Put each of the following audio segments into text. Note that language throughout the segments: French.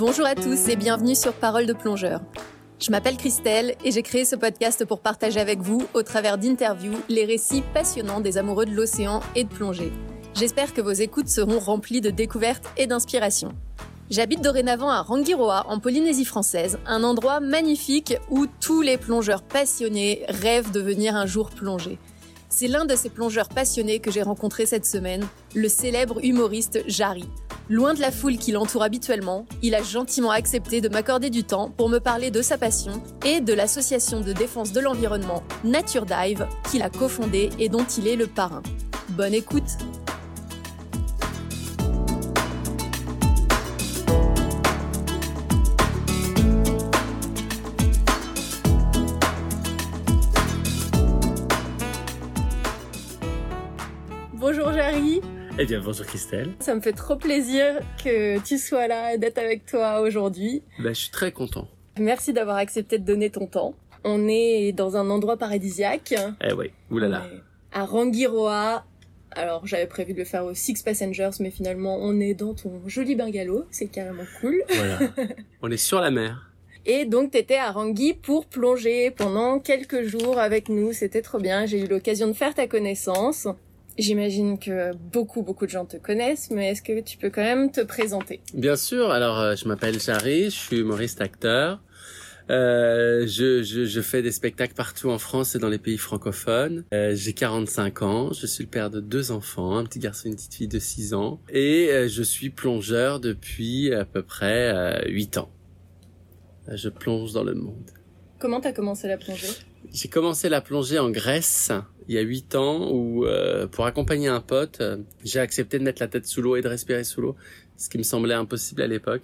Bonjour à tous et bienvenue sur Parole de plongeur. Je m'appelle Christelle et j'ai créé ce podcast pour partager avec vous, au travers d'interviews, les récits passionnants des amoureux de l'océan et de plongée. J'espère que vos écoutes seront remplies de découvertes et d'inspiration. J'habite dorénavant à Rangiroa, en Polynésie française, un endroit magnifique où tous les plongeurs passionnés rêvent de venir un jour plonger. C'est l'un de ces plongeurs passionnés que j'ai rencontré cette semaine, le célèbre humoriste Jarry. Loin de la foule qui l'entoure habituellement, il a gentiment accepté de m'accorder du temps pour me parler de sa passion et de l'association de défense de l'environnement Nature Dive qu'il a cofondée et dont il est le parrain. Bonne écoute Eh bien, bonjour Christelle. Ça me fait trop plaisir que tu sois là et d'être avec toi aujourd'hui. Bah, je suis très content. Merci d'avoir accepté de donner ton temps. On est dans un endroit paradisiaque. Eh oui, oulala. À Rangiroa. Alors, j'avais prévu de le faire au Six Passengers, mais finalement, on est dans ton joli bungalow. C'est carrément cool. Voilà. On est sur la mer. Et donc, t'étais à Rangui pour plonger pendant quelques jours avec nous. C'était trop bien. J'ai eu l'occasion de faire ta connaissance. J'imagine que beaucoup, beaucoup de gens te connaissent, mais est-ce que tu peux quand même te présenter? Bien sûr. Alors, euh, je m'appelle Jarry, je suis humoriste acteur. Euh, je, je, je fais des spectacles partout en France et dans les pays francophones. Euh, j'ai 45 ans, je suis le père de deux enfants, un petit garçon et une petite fille de 6 ans. Et euh, je suis plongeur depuis à peu près euh, 8 ans. Euh, Je plonge dans le monde. Comment t'as commencé la plongée? J'ai commencé la plongée en Grèce il y a huit ans où, euh, pour accompagner un pote, euh, j'ai accepté de mettre la tête sous l'eau et de respirer sous l'eau, ce qui me semblait impossible à l'époque.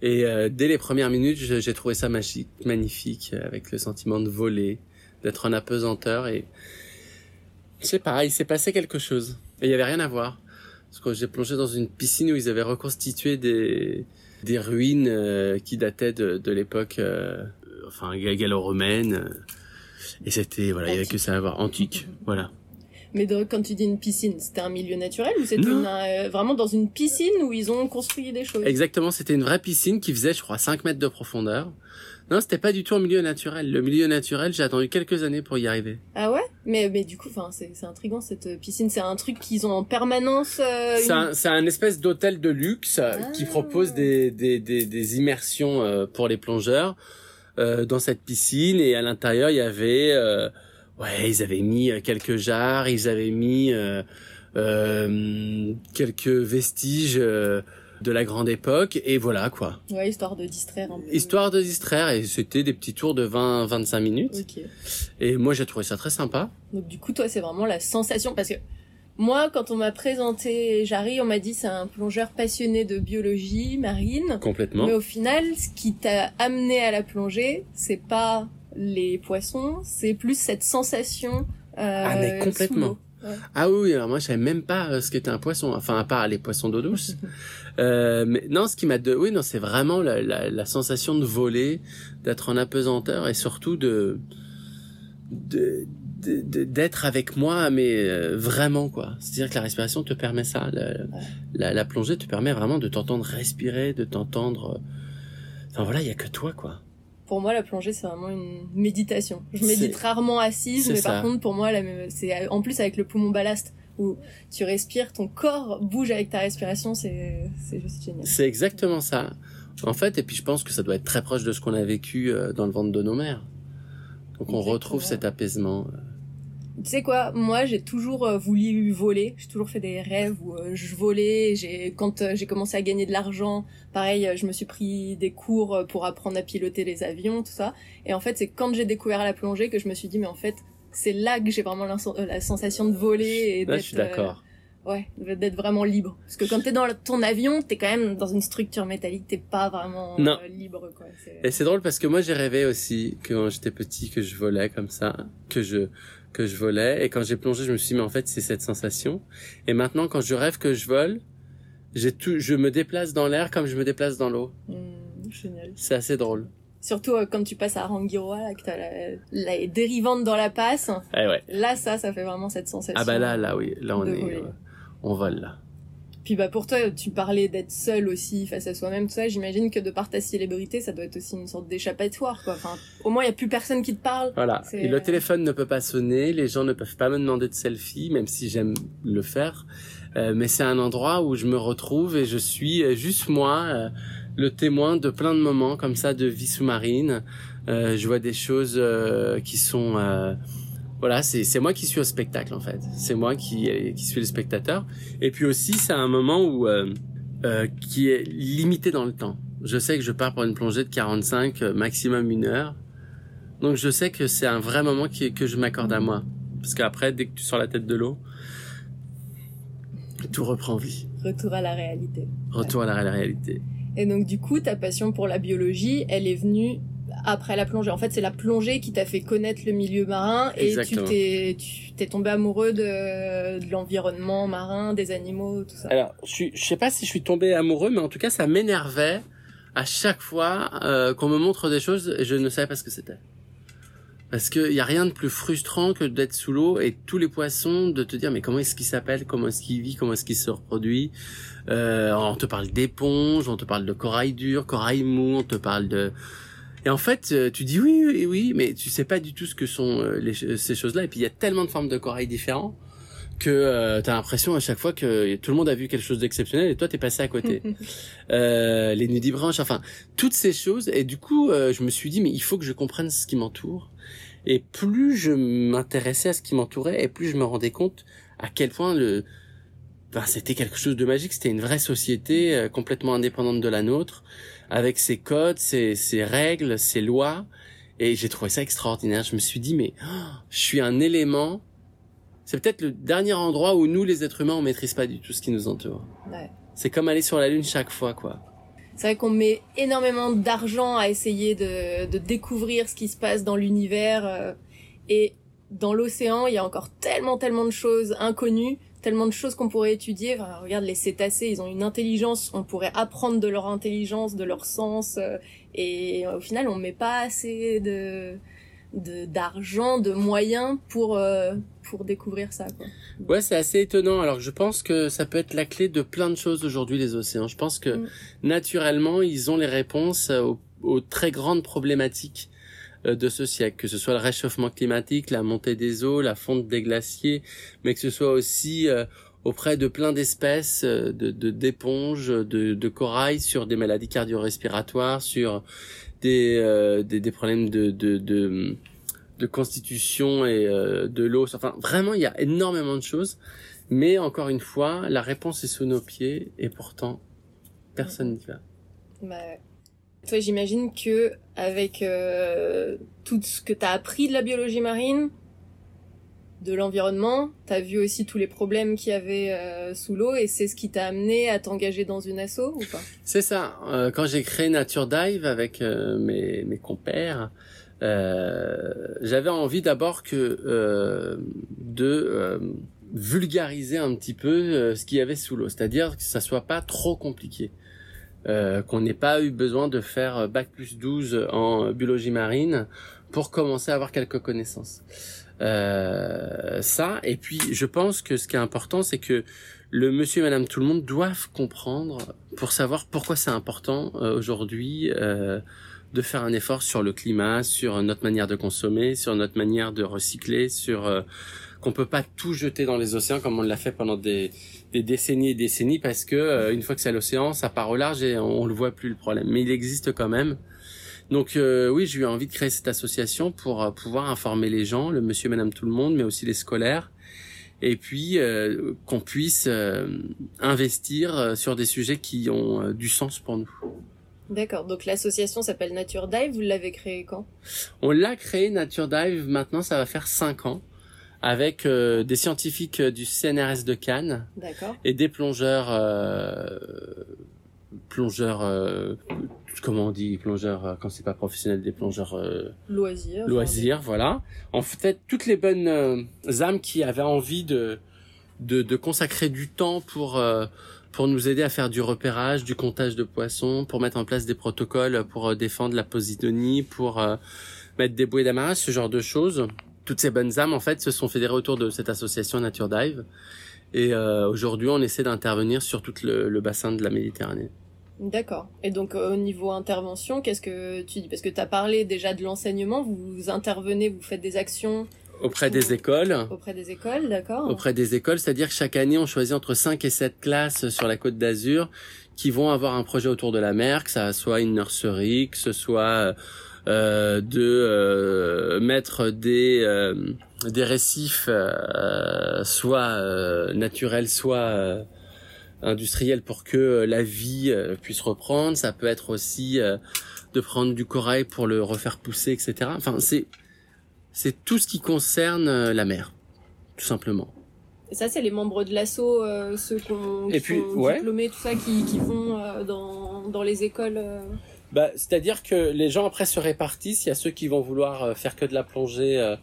Et euh, dès les premières minutes, j'ai trouvé ça magique, magnifique, euh, avec le sentiment de voler, d'être en apesanteur. Et je sais pas, il s'est passé quelque chose. Et il y avait rien à voir. Parce que j'ai plongé dans une piscine où ils avaient reconstitué des, des ruines euh, qui dataient de, de l'époque, euh, enfin gallo-romaine. Euh, et c'était, voilà, il y avait que ça à voir, antique, voilà. Mais quand tu dis une piscine, c'était un milieu naturel ou c'était euh, vraiment dans une piscine où ils ont construit des choses? Exactement, c'était une vraie piscine qui faisait, je crois, 5 mètres de profondeur. Non, c'était pas du tout un milieu naturel. Le milieu naturel, j'ai attendu quelques années pour y arriver. Ah ouais? Mais mais du coup, c'est c'est intriguant cette piscine. C'est un truc qu'ils ont en permanence. euh, C'est une- un, c'est un espèce d'hôtel de luxe euh, Ah. qui propose des, des, des, des immersions euh, pour les plongeurs euh, dans cette piscine. Et à l'intérieur, il y avait... euh, ouais, ils avaient mis euh, quelques jarres, ils avaient mis euh, euh, quelques vestiges euh, de la grande époque. Et voilà, quoi. Ouais, histoire de distraire un peu. Histoire de distraire. Et c'était des petits tours de 20-25 minutes. Ok. Et moi, j'ai trouvé ça très sympa. Donc du coup, toi, c'est vraiment la sensation parce que moi, quand on m'a présenté Jarry, on m'a dit c'est un plongeur passionné de biologie marine. Complètement. Mais au final, ce qui t'a amené à la plongée, c'est pas les poissons, c'est plus cette sensation. Euh, Ah, mais sous complètement. Ah oui, alors moi je savais même pas euh, ce qu'était un poisson, enfin à part les poissons d'eau douce. euh, mais non, ce qui m'a de, oui non, c'est vraiment la, la, la sensation de voler, d'être en apesanteur et surtout de- de- d'être avec moi, mais euh, vraiment quoi. C'est-à-dire que la respiration te permet ça, la, la, la plongée te permet vraiment de t'entendre respirer, de t'entendre. euh, Enfin voilà, il y a que toi quoi. Pour moi, la plongée, c'est vraiment une méditation. Je médite rarement assise, mais par contre, pour moi, c'est en plus avec le poumon ballast où tu respires, ton corps bouge avec ta respiration, c'est juste génial. C'est exactement ça. En fait, et puis je pense que ça doit être très proche de ce qu'on a vécu euh, dans le ventre de nos mères. Donc on Exactement. retrouve cet apaisement. Tu sais quoi, moi j'ai toujours euh, voulu voler, j'ai toujours fait des rêves où euh, je volais, j'ai quand euh, j'ai commencé à gagner de l'argent, pareil, je me suis pris des cours pour apprendre à piloter les avions, tout ça. Et en fait, c'est quand j'ai découvert la plongée que je me suis dit mais en fait, c'est là que j'ai vraiment la, sen- la sensation de voler et Là, je suis d'accord. euh, ouais, d'être vraiment libre. Parce que quand t'es dans ton avion, t'es quand même dans une structure métallique, t'es pas vraiment Non. euh, libre quoi. Et c'est drôle parce que moi j'ai rêvé aussi que quand j'étais petit que je volais comme ça, que je que je volais. Et quand j'ai plongé je me suis dit mais en fait c'est cette sensation. Et maintenant quand je rêve que je vole j'ai tout je me déplace dans l'air comme je me déplace dans l'eau. Hmm, génial. c'est assez drôle. Surtout euh, quand tu passes à Rangiroa, là, que t'as la, la dérivante dans la passe. eh ouais. Là, ça, ça fait vraiment cette sensation. ah bah là là oui. Là on est euh, on vole là Puis bah pour toi, tu parlais d'être seul aussi face à soi-même, tout ça. J'imagine que de par ta célébrité, ça doit être aussi une sorte d'échappatoire, quoi. Enfin, au moins il y a plus personne qui te parle. Voilà. Et le téléphone ne peut pas sonner, les gens ne peuvent pas me demander de selfie, même si j'aime le faire. Euh, mais c'est un endroit où je me retrouve et je suis euh, juste moi, euh, le témoin de plein de moments comme ça de vie sous-marine. je vois des choses qui sont voilà, c'est moi qui suis au spectacle en fait. C'est moi qui qui suis le spectateur. Et puis aussi, c'est un moment où euh, euh, qui est limité dans le temps. Je sais que je pars pour une plongée de 45 euh, maximum une heure. Donc je sais que c'est un vrai moment qui, que je m'accorde à moi. Parce qu'après, dès que tu sors la tête de l'eau, tout reprend vie. Retour à la réalité. Retour à la réalité. Et donc du coup, ta passion pour la biologie, elle est venue après la plongée. En fait, c'est la plongée qui t'a fait connaître le milieu marin et tu t'es, tu t'es tombé amoureux de, de l'environnement marin, des animaux, tout ça. Alors, je, je sais pas si je suis tombé amoureux, mais en tout cas, ça m'énervait à chaque fois euh, qu'on me montre des choses et je ne savais pas ce que c'était. Parce qu'il y a rien de plus frustrant que d'être sous l'eau et tous les poissons de te dire mais comment est-ce qu'il s'appelle, comment est-ce qu'il vit, comment est-ce qu'il se reproduit. Euh, on te parle d'éponges, on te parle de corail dur, corail mou, on te parle de et en fait, euh, tu dis oui, oui, oui, mais tu sais pas du tout ce que sont euh, les, ces choses-là. Et puis il y a tellement de formes de corail différents que euh, tu as l'impression à chaque fois que tout le monde a vu quelque chose d'exceptionnel et toi t'es passé à côté. euh, les nudibranches, enfin toutes ces choses. Et du coup, je me suis dit mais il faut que je comprenne ce qui m'entoure. Et plus je m'intéressais à ce qui m'entourait, et plus je me rendais compte à quel point le ben, c'était quelque chose de magique. C'était une vraie société complètement indépendante de la nôtre avec ses codes, ses, ses règles, ses lois. Et j'ai trouvé ça extraordinaire. Je me suis dit, mais oh, je suis un élément. C'est peut-être le dernier endroit où nous, les êtres humains, on maîtrise pas du tout ce qui nous entoure. Ouais. C'est comme aller sur la lune chaque fois, quoi. C'est vrai qu'on met énormément d'argent à essayer de, de, découvrir ce qui se passe dans l'univers. Euh, et dans l'océan, il y a encore tellement, tellement de choses inconnues tellement de choses qu'on pourrait étudier. regarde les cétacés, ils ont une intelligence, on pourrait apprendre de leur intelligence, de leur sens, euh, et au final, on met pas assez de d'argent, de, moyens pour euh, pour découvrir ça. Quoi. Ouais, c'est assez étonnant. Alors je pense que ça peut être la clé de plein de choses aujourd'hui les océans. Je pense que mm. naturellement ils ont les réponses aux, aux très grandes problématiques euh, de ce siècle, que ce soit le réchauffement climatique, la montée des eaux, la fonte des glaciers, mais que ce soit aussi euh, auprès de plein d'espèces euh, de d'éponges, de, de, corail sur des maladies cardio-respiratoires, sur des, des, des problèmes de, de, de, de constitution et de l'eau. Enfin, vraiment, il y a énormément de choses. Mais encore une fois, la réponse est sous nos pieds et pourtant, personne n'y va. Bah, toi, j'imagine que avec euh, tout ce que tu as appris de la biologie marine, de l'environnement, tu as vu aussi tous les problèmes qu'il y avait euh, sous l'eau et c'est ce qui t'a amené à t'engager dans une asso ou pas? C'est ça. Euh, quand j'ai créé Nature Dive avec mes, mes compères, j'avais envie d'abord que de vulgariser un petit peu ce qu'il y avait sous l'eau, c'est-à-dire que ça soit pas trop compliqué. Euh, qu'on n'ait pas eu besoin de faire bac plus 12 en biologie marine pour commencer à avoir quelques connaissances. Euh, ça, et puis je pense que ce qui est important, c'est que le monsieur et madame tout le monde doivent comprendre pour savoir pourquoi c'est important euh, aujourd'hui euh, de faire un effort sur le climat, sur notre manière de consommer, sur notre manière de recycler, sur qu'on peut pas tout jeter dans les océans comme on l'a fait pendant des, décennies et décennies parce que euh, une fois que c'est à l'océan, ça part au large et on, le voit plus le problème. Mais il existe quand même. Donc euh, oui, j'ai eu envie de créer cette association pour euh, pouvoir informer les gens, le monsieur, madame, tout le monde, mais aussi les scolaires, et puis qu'on puisse investir sur des sujets qui ont du sens pour nous. D'accord. Donc l'association s'appelle Nature Dive. Vous l'avez créée quand? On l'a créée Nature Dive. Maintenant, ça va faire cinq ans avec euh, des scientifiques euh, du CNRS de Cannes. Et des plongeurs euh, plongeurs euh, comment on dit plongeurs euh, quand c'est pas professionnel des plongeurs loisirs. loisirs voilà. En fait toutes les bonnes âmes qui avaient envie de, de de, consacrer du temps pour pour nous aider à faire du repérage, du comptage de poissons, pour mettre en place des protocoles pour défendre la posidonie, pour mettre des bouées d'amarrage, ce genre de choses toutes ces bonnes âmes en fait se sont fédérées autour de cette association Nature Dive Et euh, aujourd'hui, on essaie d'intervenir sur tout le, le, bassin de la Méditerranée. D'accord. Et donc au niveau intervention, qu'est-ce que tu dis? Parce que tu as parlé déjà de l'enseignement, vous intervenez, vous faites des actions Auprès des écoles. Auprès des écoles, d'accord. Auprès des écoles, c'est-à-dire que chaque année, on choisit entre 5 et 7 classes sur la côte d'Azur qui vont avoir un projet autour de la mer, que ça soit une nurserie, que ce soit euh, de euh, mettre des euh, des récifs euh, soit euh, naturels, soit industriels pour que la vie puisse reprendre. Ça peut être aussi de prendre du corail pour le refaire pousser, etc. Enfin, c'est c'est tout ce qui concerne euh, la mer, tout simplement. Et ça, c'est les membres de l'assaut, euh, ceux qui ont, qui sont diplômés, tout ça, qui, qui vont euh, dans, dans les écoles. Bah, c'est-à-dire que les gens après se répartissent. Il y a ceux qui vont vouloir faire que de la plongée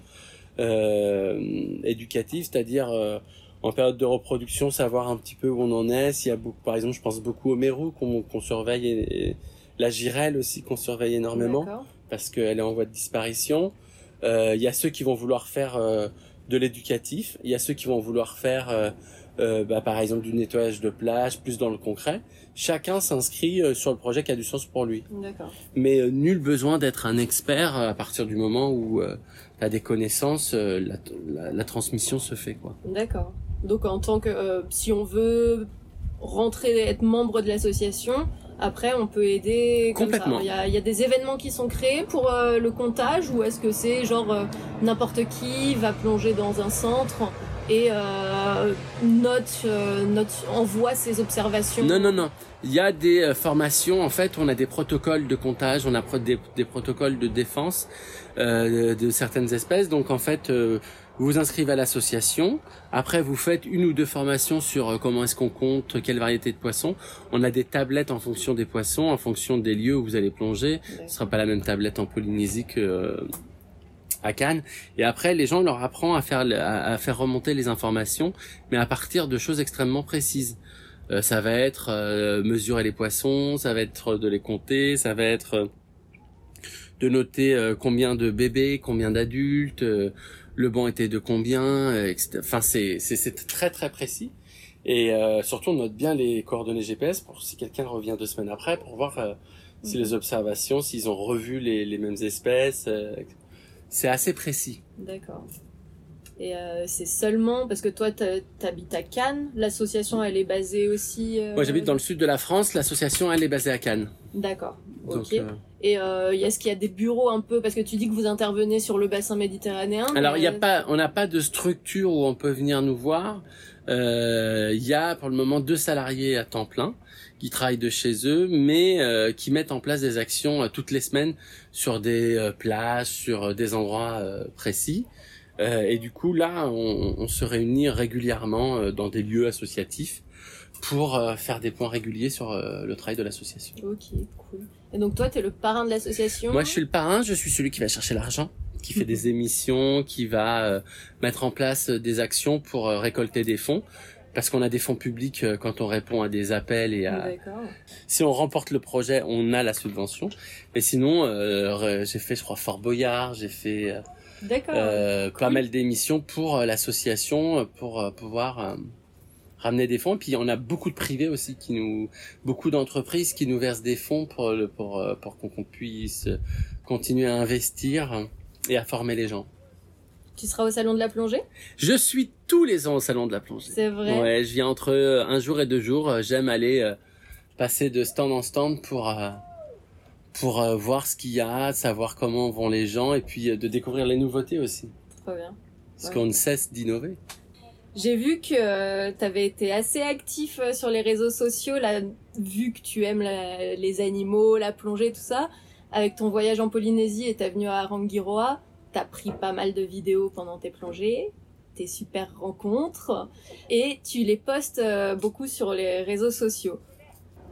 éducative, c'est-à-dire en période de reproduction, savoir un petit peu où on en est. S'il y a beaucoup, par exemple, je pense beaucoup au Mérou qu'on surveille, et, la girelle aussi qu'on surveille énormément parce qu'elle est en voie de disparition. Euh, il y a ceux qui vont vouloir faire euh, de l'éducatif, il y a ceux qui vont vouloir faire euh, euh, bah, par exemple du nettoyage de plage, plus dans le concret. Chacun s'inscrit sur le projet qui a du sens pour lui. Mais nul besoin d'être un expert à partir du moment où tu as des connaissances, la, la, la, transmission se fait. quoi. D'accord. Donc en tant que si on veut rentrer être membre de l'association, après, on peut aider complètement. Il y a, y a, des événements qui sont créés pour euh, le comptage ou est-ce que c'est genre euh, n'importe qui va plonger dans un centre et euh, note, euh, envoie ses observations Non, non, non. Il y a des formations. En fait, on a des protocoles de comptage, on a des, protocoles de défense de certaines espèces. Donc, en fait vous vous inscrivez à l'association. Après, vous faites une ou deux formations sur euh, comment est-ce qu'on compte, quelle variété de poissons. On a des tablettes en fonction des poissons, en fonction des lieux où vous allez plonger. Ce sera pas la même tablette en Polynésie que euh, à Cannes. Et après, les gens on leur apprend à faire à, faire remonter les informations, mais à partir de choses extrêmement précises. Euh, ça va être mesurer les poissons, ça va être de les compter, ça va être de noter combien de bébés, combien d'adultes, le banc était de combien, euh, etc. Enfin, c'est c'est très très précis. Et euh, surtout, on note bien les coordonnées GPS pour si quelqu'un revient deux semaines après pour voir euh, si les mhm. observations, s'ils ont revu les, les mêmes espèces. C'est assez précis. D'accord. Et c'est seulement parce que toi, t'habites à Cannes. L'association, elle est basée aussi. Moi, j'habite dans le sud de la France. L'association, elle est basée à Cannes. D'accord. Ok. Et euh, est-ce qu'il y a des bureaux un peu parce que tu dis que vous intervenez sur le bassin méditerranéen Alors il y a pas, on n'a pas de structure où on peut venir nous voir. Euh, il y a pour le moment deux salariés à temps plein qui travaillent de chez eux, mais euh, qui mettent en place des actions euh, toutes les semaines sur des euh, plages, sur des endroits précis. et du coup là, on, on se réunit régulièrement dans des lieux associatifs pour faire des points réguliers sur le travail de l'association. Ok, cool. Et donc toi, tu es le parrain de l'association Moi, je suis le parrain, je suis celui qui va chercher l'argent, qui fait des émissions, qui va euh, mettre en place euh, des actions pour euh, récolter des fonds. Parce qu'on a des fonds publics quand on répond à des appels et à... Si on remporte le projet, on a la subvention. Mais sinon, j'ai fait, je crois, Fort Boyard, j'ai fait pas mal d'émissions pour l'association, pour pouvoir ramener des fonds. Et puis on a beaucoup de privés aussi qui nous, beaucoup d'entreprises qui nous versent des fonds pour le, pour euh, pour qu'on puisse continuer à investir et à former les gens. Tu seras au salon de la plongée? Je suis tous les ans au salon de la plongée. C'est vrai? Ouais, je viens entre un jour et deux jours. J'aime aller euh, passer de stand en stand pour euh, pour voir ce qu'il y a, savoir comment vont les gens et puis de découvrir les nouveautés aussi. Très bien. Parce qu'on ne cesse d'innover. J'ai vu que euh, tu avais été assez actif euh, sur les réseaux sociaux, là, vu que tu aimes les animaux, la plongée, tout ça. Avec ton voyage en Polynésie et t'es venu à Rangiroa, t'as pris pas mal de vidéos pendant tes plongées, tes super rencontres, et tu les postes euh, beaucoup sur les réseaux sociaux.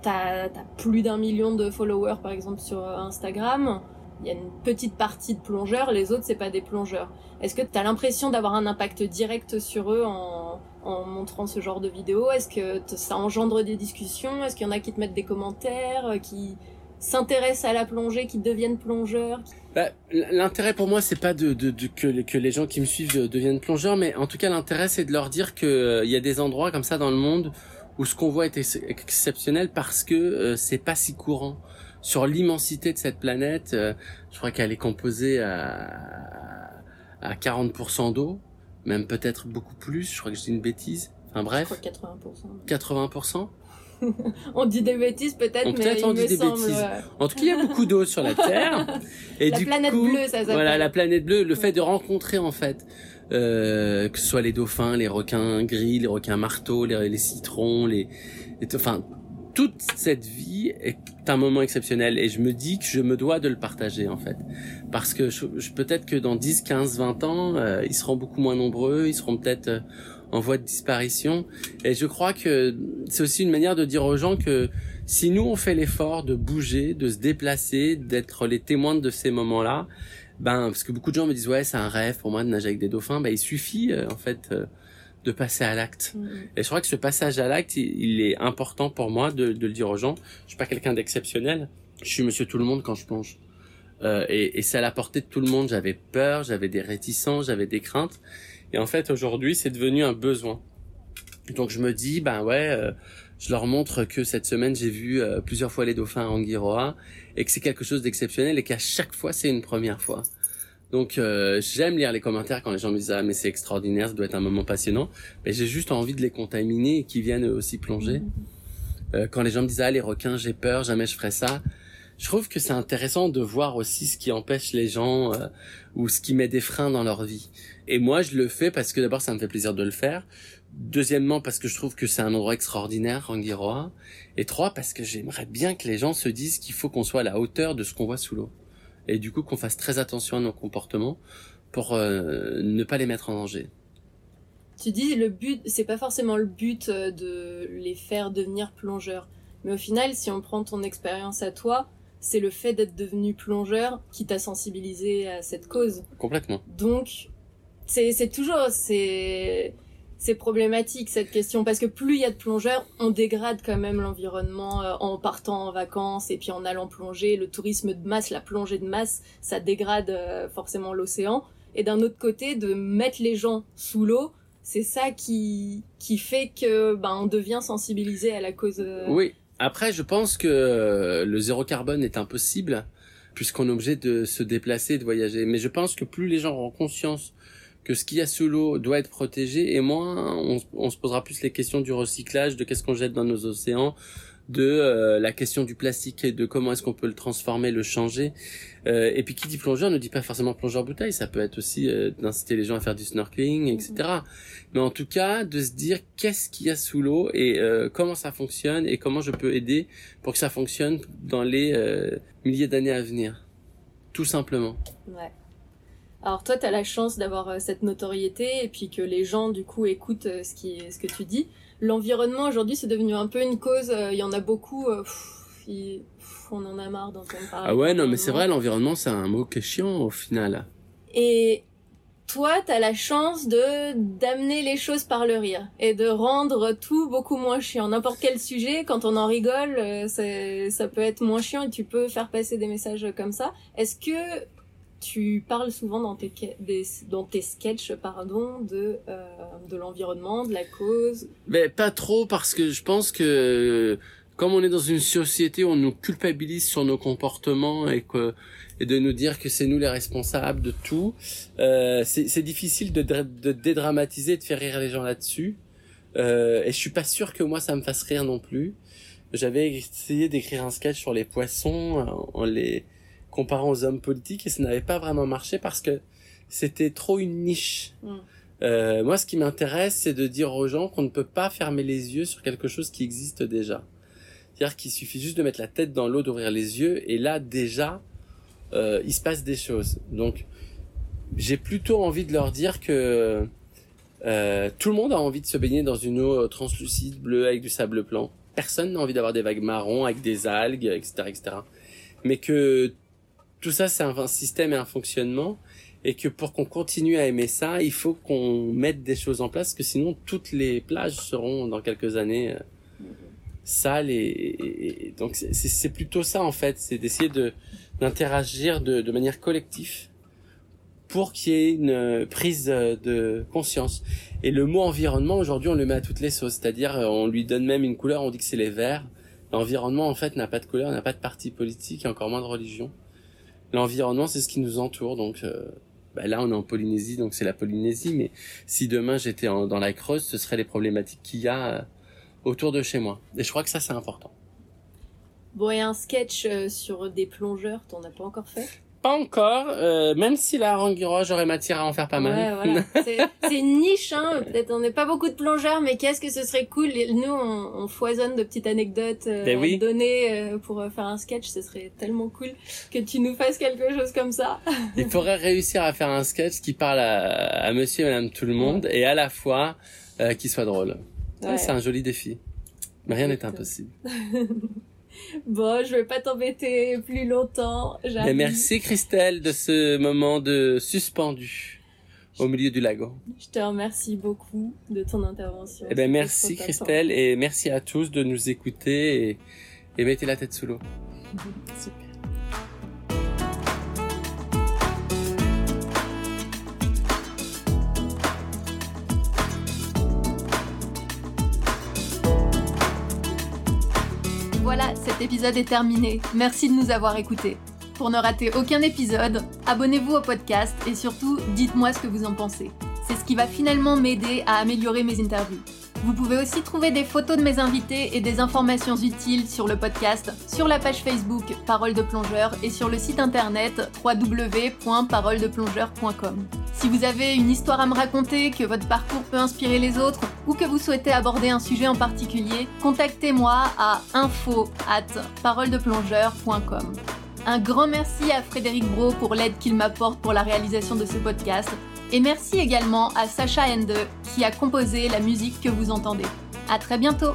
T'as as plus d'un million de followers, par exemple, sur Instagram il y a une petite partie de plongeurs, les autres c'est pas des plongeurs. Est-ce que tu as l'impression d'avoir un impact direct sur eux en, en montrant ce genre de vidéos? Est-ce que ça engendre des discussions? Est-ce qu'il y en a qui te mettent des commentaires euh, qui s'intéressent à la plongée, qui deviennent plongeurs bah, L'intérêt pour moi, c'est pas de, de, de, que, que les gens qui me suivent deviennent plongeurs, mais en tout cas, l'intérêt, c'est de leur dire qu'il euh, y a des endroits comme ça dans le monde où ce qu'on voit est exceptionnel parce que euh, c'est pas si courant. Sur l'immensité de cette planète, euh, je crois qu'elle est composée à, à 40% d'eau, même peut-être beaucoup plus, je crois que je dis une bêtise. Enfin bref. Je crois 80%. 80% on dit des bêtises peut-être, mais il me semble. En tout cas, il y a beaucoup d'eau sur la Terre. Et la planète bleue, ça s'appelle. Voilà, la planète bleue. Le fait de rencontrer en fait, euh, que ce soit les dauphins, les requins gris, les requins marteaux, les, citrons, les, enfin, toute cette vie est un moment exceptionnel et je me dis que je me dois de le partager en fait parce que je, peut-être que dans 10 15 20 ans euh, ils seront beaucoup moins nombreux ils seront peut-être euh, en voie de disparition. Et je crois que c'est aussi une manière de dire aux gens que si nous on fait l'effort de bouger, de se déplacer, d'être les témoins de ces moments-là, ben parce que beaucoup de gens me disent ouais c'est un rêve pour moi de nager avec des dauphins, ben il suffit euh, en fait euh, de passer à l'acte. Mm. Et je crois que ce passage à l'acte, il, est important pour moi de, de, le dire aux gens. Je suis pas quelqu'un d'exceptionnel. Je suis Monsieur Tout le Monde quand je plonge. Euh, et, et c'est à la portée de tout le monde. J'avais peur, j'avais des réticences, j'avais des craintes. Et en fait, aujourd'hui, c'est devenu un besoin. Donc je me dis, ben ouais, euh, je leur montre que cette semaine, j'ai vu euh, plusieurs fois les dauphins à Anguirroa et que c'est quelque chose d'exceptionnel et qu'à chaque fois, c'est une première fois. Donc euh, j'aime lire les commentaires quand les gens me disent ah mais c'est extraordinaire, ça doit être un moment passionnant. Mais j'ai juste envie de les contaminer et qu'ils viennent aussi plonger. Mmh. quand les gens me disent ah les requins j'ai peur, jamais je ferai ça je trouve que c'est intéressant de voir aussi ce qui empêche les gens euh, ou ce qui met des freins dans leur vie. Et moi, je le fais parce que d'abord, ça me fait plaisir de le faire. Deuxièmement, parce que je trouve que c'est un endroit extraordinaire, Anguirroa. Et trois, parce que j'aimerais bien que les gens se disent qu'il faut qu'on soit à la hauteur de ce qu'on voit sous l'eau. Et du coup, qu'on fasse très attention à nos comportements pour euh, ne pas les mettre en danger. Tu dis le but, c'est pas forcément le but euh, de les faire devenir plongeurs. Mais au final, si on prend ton expérience à toi, c'est le fait d'être devenu plongeur qui t'a sensibilisé à cette cause. Complètement. Donc, c'est toujours, c'est c'est problématique cette question parce que plus il y a de plongeurs, on dégrade quand même l'environnement euh, en partant en vacances et puis en allant plonger. Le tourisme de masse, la plongée de masse, ça dégrade euh, forcément l'océan. Et d'un autre côté, de mettre les gens sous l'eau, c'est ça qui qui fait que ben on devient sensibilisé à la cause. Euh, oui, après, je pense que euh, le zéro carbone est impossible puisqu'on est obligé de se déplacer, de voyager. Mais je pense que plus les gens auront conscience que ce qu'il y a sous l'eau doit être protégé, et moins on, on, se posera plus les questions du recyclage, de qu'est-ce qu'on jette dans nos océans, de euh, la question du plastique et de comment est-ce qu'on peut le transformer, le changer. Euh, et puis qui dit plongeur ne dit pas forcément plongeur bouteille, ça peut être aussi euh, d'inciter les gens à faire du snorkeling, etc. Mhm. Mais en tout cas, de se dire qu'est-ce qu'il y a sous l'eau et comment ça fonctionne et comment je peux aider pour que ça fonctionne dans les milliers d'années à venir. Tout simplement. Ouais. Alors toi, tu as la chance d'avoir cette notoriété et puis que les gens, du coup, écoutent ce, qui, ce que tu dis l'environnement aujourd'hui c'est devenu un peu une cause. Euh, il y en a beaucoup. Euh, on en a marre d'entendre parler. Ah ouais, non, mais c'est vrai, l'environnement c'est un mot qui est chiant au final. Et toi, t'as la chance de d'amener les choses par le rire et de rendre tout beaucoup moins chiant. N'importe quel sujet, quand on en rigole, euh, ça peut être moins chiant et tu peux faire passer des messages comme ça. Est-ce que tu parles souvent dans tes, des, dans tes sketchs pardon, de, euh, de l'environnement, de la cause Mais pas trop parce que je pense que comme on est dans une société où on nous culpabilise sur nos comportements et que et de nous dire que c'est nous les responsables de tout, euh, c'est difficile de, de dédramatiser, de faire rire les gens là-dessus. Euh, et je suis pas sûr que moi ça me fasse rire non plus. J'avais essayé d'écrire un sketch sur les poissons en les comparant aux hommes politiques et ça n'avait pas vraiment marché parce que c'était trop une niche. Mm. Euh, moi, ce qui m'intéresse, c'est de dire aux gens qu'on ne peut pas fermer les yeux sur quelque chose qui existe déjà. C'est-à-dire qu'il suffit juste de mettre la tête dans l'eau, d'ouvrir les yeux, et là, déjà, euh, il se passe des choses. Donc, j'ai plutôt envie de leur dire que euh, tout le monde a envie de se baigner dans une eau translucide, bleue, avec du sable blanc. Personne n'a envie d'avoir des vagues marron, avec des algues, etc., etc. Mais que tout ça, c'est un, système et un fonctionnement, et que pour qu'on continue à aimer ça, il faut qu'on mette des choses en place, que sinon toutes les plages seront dans quelques années euh, sale et, donc c'est plutôt ça en fait, c'est d'essayer de d'interagir de, de manière collective pour qu'il y ait une prise de conscience. Et le mot environnement, aujourd'hui, on le met à toutes les sauces. C'est-à-dire, on lui donne même une couleur, on dit que c'est les verts. L'environnement, en fait, n'a pas de couleur, n'a pas de parti politique et encore moins de religion. L'environnement, c'est ce qui nous entoure. Donc euh, bah là, on est en Polynésie, donc c'est la Polynésie. Mais si demain j'étais dans la Creuse, ce seraient les problématiques qu'il y a euh, autour de chez moi. Et je crois que ça, c'est important. Bon, et un sketch euh, sur des plongeurs, t'en as pas encore fait? Pas encore, euh, même si la Ranguera, j'aurais matière à en faire pas mal. Ouais, voilà. c'est une niche, hein. Peut-être on n'est pas beaucoup de plongeurs, mais qu'est-ce que ce serait cool? Nous, on, on foisonne de petites anecdotes euh, ben à donner euh, pour euh, faire un sketch. Ce serait tellement cool que tu nous fasses quelque chose comme ça. Il faudrait réussir à faire un sketch qui parle à, à Monsieur et Madame tout le monde et à la fois euh, qui soit drôle. C'est un joli défi. Mais rien n'est impossible. Bon, je vais pas t'embêter plus longtemps. Et merci Christelle de ce moment de suspendu au milieu du lago. Je te remercie beaucoup de ton intervention. Eh ben merci Christelle et merci à tous de nous écouter et, et mettez la tête sous l'eau. Super. Cet épisode est terminé. Merci de nous avoir écoutés. Pour ne rater aucun épisode, abonnez-vous au podcast et surtout, dites-moi ce que vous en pensez. C'est ce qui va finalement m'aider à améliorer mes interviews. Vous pouvez aussi trouver des photos de mes invités et des informations utiles sur le podcast, sur la page Facebook Parole de plongeur et sur le site internet www.paroledeplongeur.com. Si vous avez une histoire à me raconter, que votre parcours peut inspirer les autres ou que vous souhaitez aborder un sujet en particulier, contactez-moi à info at paroledeplongeur.com. Un grand merci à Frédéric Bro pour l'aide qu'il m'apporte pour la réalisation de ce podcast et merci également à Sacha Ende qui a composé la musique que vous entendez. À très bientôt!